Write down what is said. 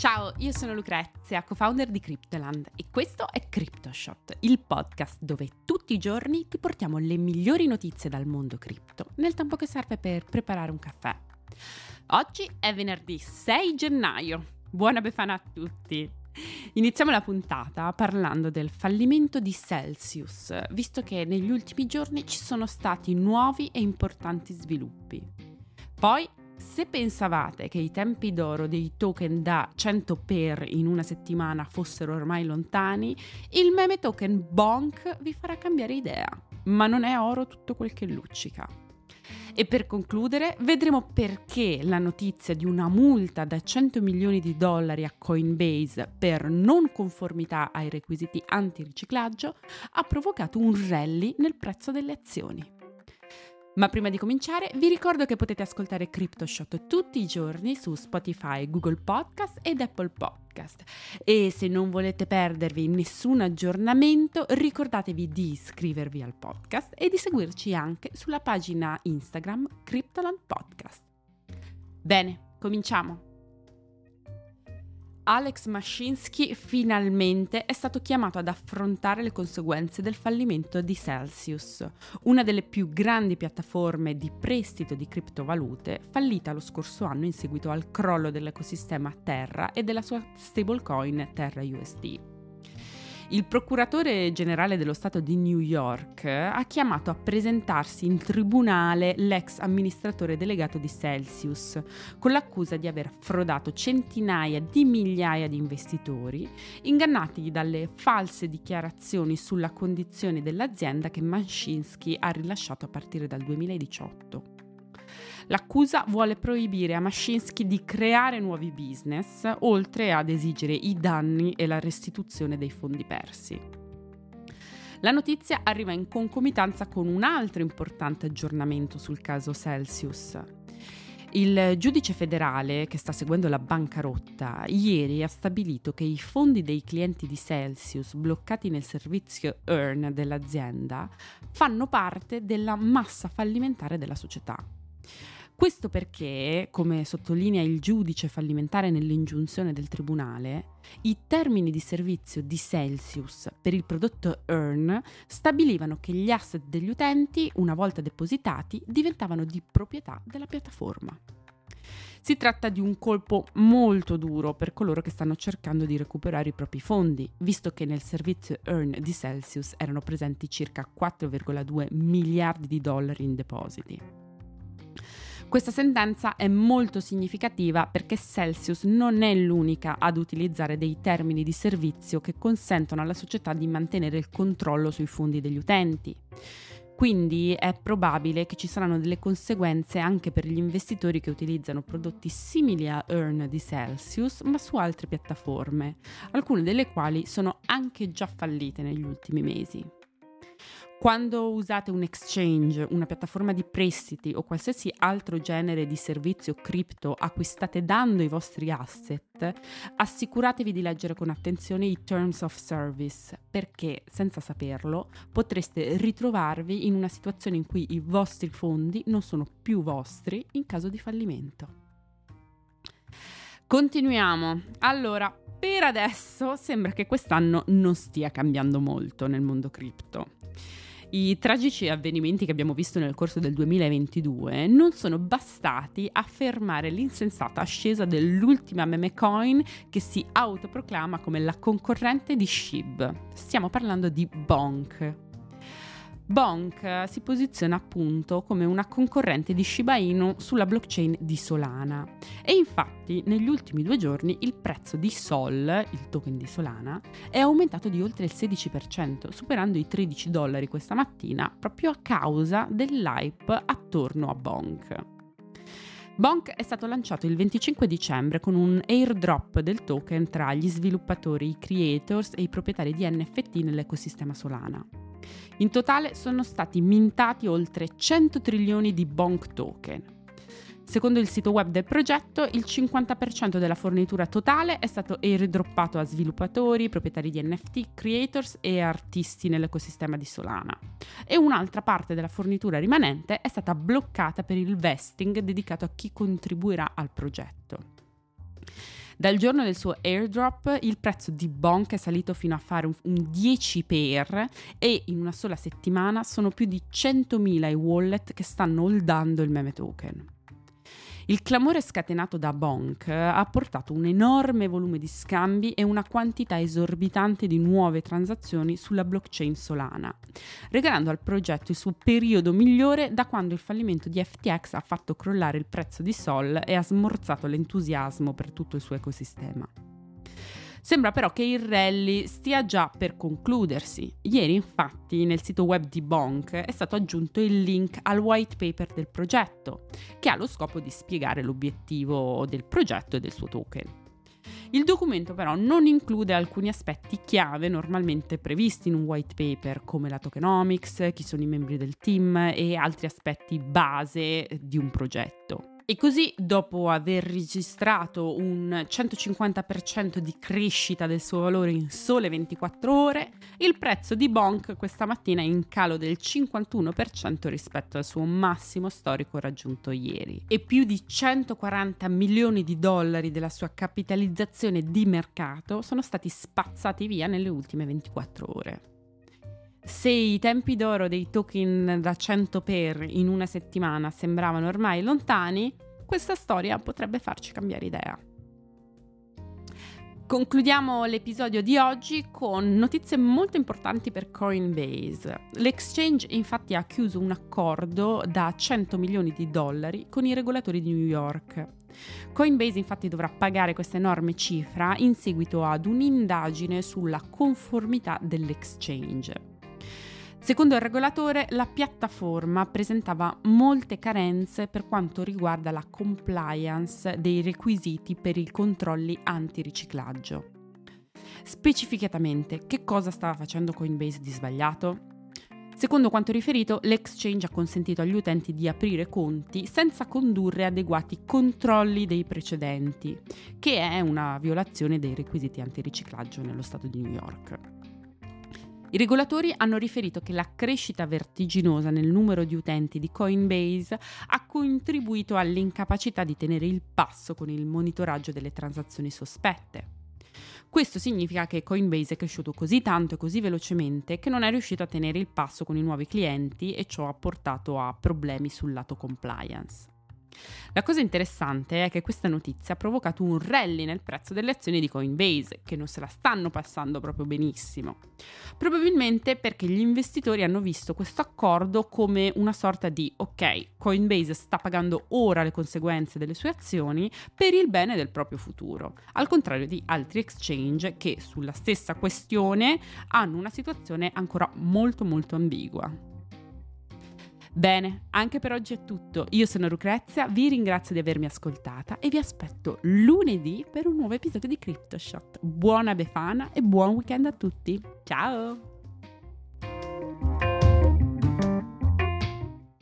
Ciao, io sono Lucrezia, co-founder di Cryptoland e questo è CryptoShot, il podcast dove tutti i giorni ti portiamo le migliori notizie dal mondo cripto nel tempo che serve per preparare un caffè. Oggi è venerdì 6 gennaio. Buona Befana a tutti! Iniziamo la puntata parlando del fallimento di Celsius, visto che negli ultimi giorni ci sono stati nuovi e importanti sviluppi. Poi se pensavate che i tempi d'oro dei token da 100 per in una settimana fossero ormai lontani, il meme token Bonk vi farà cambiare idea. Ma non è oro tutto quel che luccica. E per concludere, vedremo perché la notizia di una multa da 100 milioni di dollari a Coinbase per non conformità ai requisiti antiriciclaggio ha provocato un rally nel prezzo delle azioni. Ma prima di cominciare vi ricordo che potete ascoltare CryptoShot tutti i giorni su Spotify, Google Podcast ed Apple Podcast. E se non volete perdervi nessun aggiornamento, ricordatevi di iscrivervi al podcast e di seguirci anche sulla pagina Instagram Cryptoland Podcast. Bene, cominciamo! Alex Mashinsky finalmente è stato chiamato ad affrontare le conseguenze del fallimento di Celsius, una delle più grandi piattaforme di prestito di criptovalute fallita lo scorso anno in seguito al crollo dell'ecosistema Terra e della sua stablecoin Terra USD il procuratore generale dello Stato di New York ha chiamato a presentarsi in tribunale l'ex amministratore delegato di Celsius con l'accusa di aver frodato centinaia di migliaia di investitori, ingannati dalle false dichiarazioni sulla condizione dell'azienda che Manshinsky ha rilasciato a partire dal 2018. L'accusa vuole proibire a Mashinsky di creare nuovi business, oltre ad esigere i danni e la restituzione dei fondi persi. La notizia arriva in concomitanza con un altro importante aggiornamento sul caso Celsius. Il giudice federale che sta seguendo la bancarotta ieri ha stabilito che i fondi dei clienti di Celsius bloccati nel servizio Earn dell'azienda fanno parte della massa fallimentare della società. Questo perché, come sottolinea il giudice fallimentare nell'ingiunzione del tribunale, i termini di servizio di Celsius per il prodotto Earn stabilivano che gli asset degli utenti, una volta depositati, diventavano di proprietà della piattaforma. Si tratta di un colpo molto duro per coloro che stanno cercando di recuperare i propri fondi, visto che nel servizio Earn di Celsius erano presenti circa 4,2 miliardi di dollari in depositi. Questa sentenza è molto significativa perché Celsius non è l'unica ad utilizzare dei termini di servizio che consentono alla società di mantenere il controllo sui fondi degli utenti. Quindi è probabile che ci saranno delle conseguenze anche per gli investitori che utilizzano prodotti simili a Earn di Celsius, ma su altre piattaforme, alcune delle quali sono anche già fallite negli ultimi mesi. Quando usate un exchange, una piattaforma di prestiti o qualsiasi altro genere di servizio cripto a cui state dando i vostri asset, assicuratevi di leggere con attenzione i terms of service, perché senza saperlo potreste ritrovarvi in una situazione in cui i vostri fondi non sono più vostri in caso di fallimento. Continuiamo. Allora, per adesso sembra che quest'anno non stia cambiando molto nel mondo cripto. I tragici avvenimenti che abbiamo visto nel corso del 2022 non sono bastati a fermare l'insensata ascesa dell'ultima meme coin che si autoproclama come la concorrente di SHIB. Stiamo parlando di Bonk. Bonk si posiziona appunto come una concorrente di Shiba Inu sulla blockchain di Solana e infatti negli ultimi due giorni il prezzo di Sol, il token di Solana, è aumentato di oltre il 16%, superando i 13 dollari questa mattina proprio a causa dell'hype attorno a Bonk. Bonk è stato lanciato il 25 dicembre con un airdrop del token tra gli sviluppatori, i creators e i proprietari di NFT nell'ecosistema Solana. In totale sono stati mintati oltre 100 trilioni di Bonk token. Secondo il sito web del progetto, il 50% della fornitura totale è stato airdroppato a sviluppatori, proprietari di NFT, creators e artisti nell'ecosistema di Solana. E un'altra parte della fornitura rimanente è stata bloccata per il vesting dedicato a chi contribuirà al progetto. Dal giorno del suo airdrop il prezzo di Bonk è salito fino a fare un, un 10 per e in una sola settimana sono più di 100.000 i wallet che stanno holdando il meme token. Il clamore scatenato da Bonk ha portato un enorme volume di scambi e una quantità esorbitante di nuove transazioni sulla blockchain Solana, regalando al progetto il suo periodo migliore da quando il fallimento di FTX ha fatto crollare il prezzo di Sol e ha smorzato l'entusiasmo per tutto il suo ecosistema. Sembra però che il rally stia già per concludersi. Ieri infatti nel sito web di Bonk è stato aggiunto il link al white paper del progetto, che ha lo scopo di spiegare l'obiettivo del progetto e del suo token. Il documento però non include alcuni aspetti chiave normalmente previsti in un white paper come la tokenomics, chi sono i membri del team e altri aspetti base di un progetto. E così, dopo aver registrato un 150% di crescita del suo valore in sole 24 ore, il prezzo di Bonk questa mattina è in calo del 51% rispetto al suo massimo storico raggiunto ieri. E più di 140 milioni di dollari della sua capitalizzazione di mercato sono stati spazzati via nelle ultime 24 ore. Se i tempi d'oro dei token da 100 per in una settimana sembravano ormai lontani, questa storia potrebbe farci cambiare idea. Concludiamo l'episodio di oggi con notizie molto importanti per Coinbase. L'exchange infatti ha chiuso un accordo da 100 milioni di dollari con i regolatori di New York. Coinbase infatti dovrà pagare questa enorme cifra in seguito ad un'indagine sulla conformità dell'exchange. Secondo il regolatore, la piattaforma presentava molte carenze per quanto riguarda la compliance dei requisiti per i controlli antiriciclaggio. Specificatamente, che cosa stava facendo Coinbase di sbagliato? Secondo quanto riferito, l'exchange ha consentito agli utenti di aprire conti senza condurre adeguati controlli dei precedenti, che è una violazione dei requisiti antiriciclaggio nello Stato di New York. I regolatori hanno riferito che la crescita vertiginosa nel numero di utenti di Coinbase ha contribuito all'incapacità di tenere il passo con il monitoraggio delle transazioni sospette. Questo significa che Coinbase è cresciuto così tanto e così velocemente che non è riuscito a tenere il passo con i nuovi clienti e ciò ha portato a problemi sul lato compliance. La cosa interessante è che questa notizia ha provocato un rally nel prezzo delle azioni di Coinbase, che non se la stanno passando proprio benissimo. Probabilmente perché gli investitori hanno visto questo accordo come una sorta di ok, Coinbase sta pagando ora le conseguenze delle sue azioni per il bene del proprio futuro, al contrario di altri exchange che sulla stessa questione hanno una situazione ancora molto molto ambigua. Bene, anche per oggi è tutto. Io sono Lucrezia, vi ringrazio di avermi ascoltata e vi aspetto lunedì per un nuovo episodio di CryptoShot. Buona Befana e buon weekend a tutti. Ciao!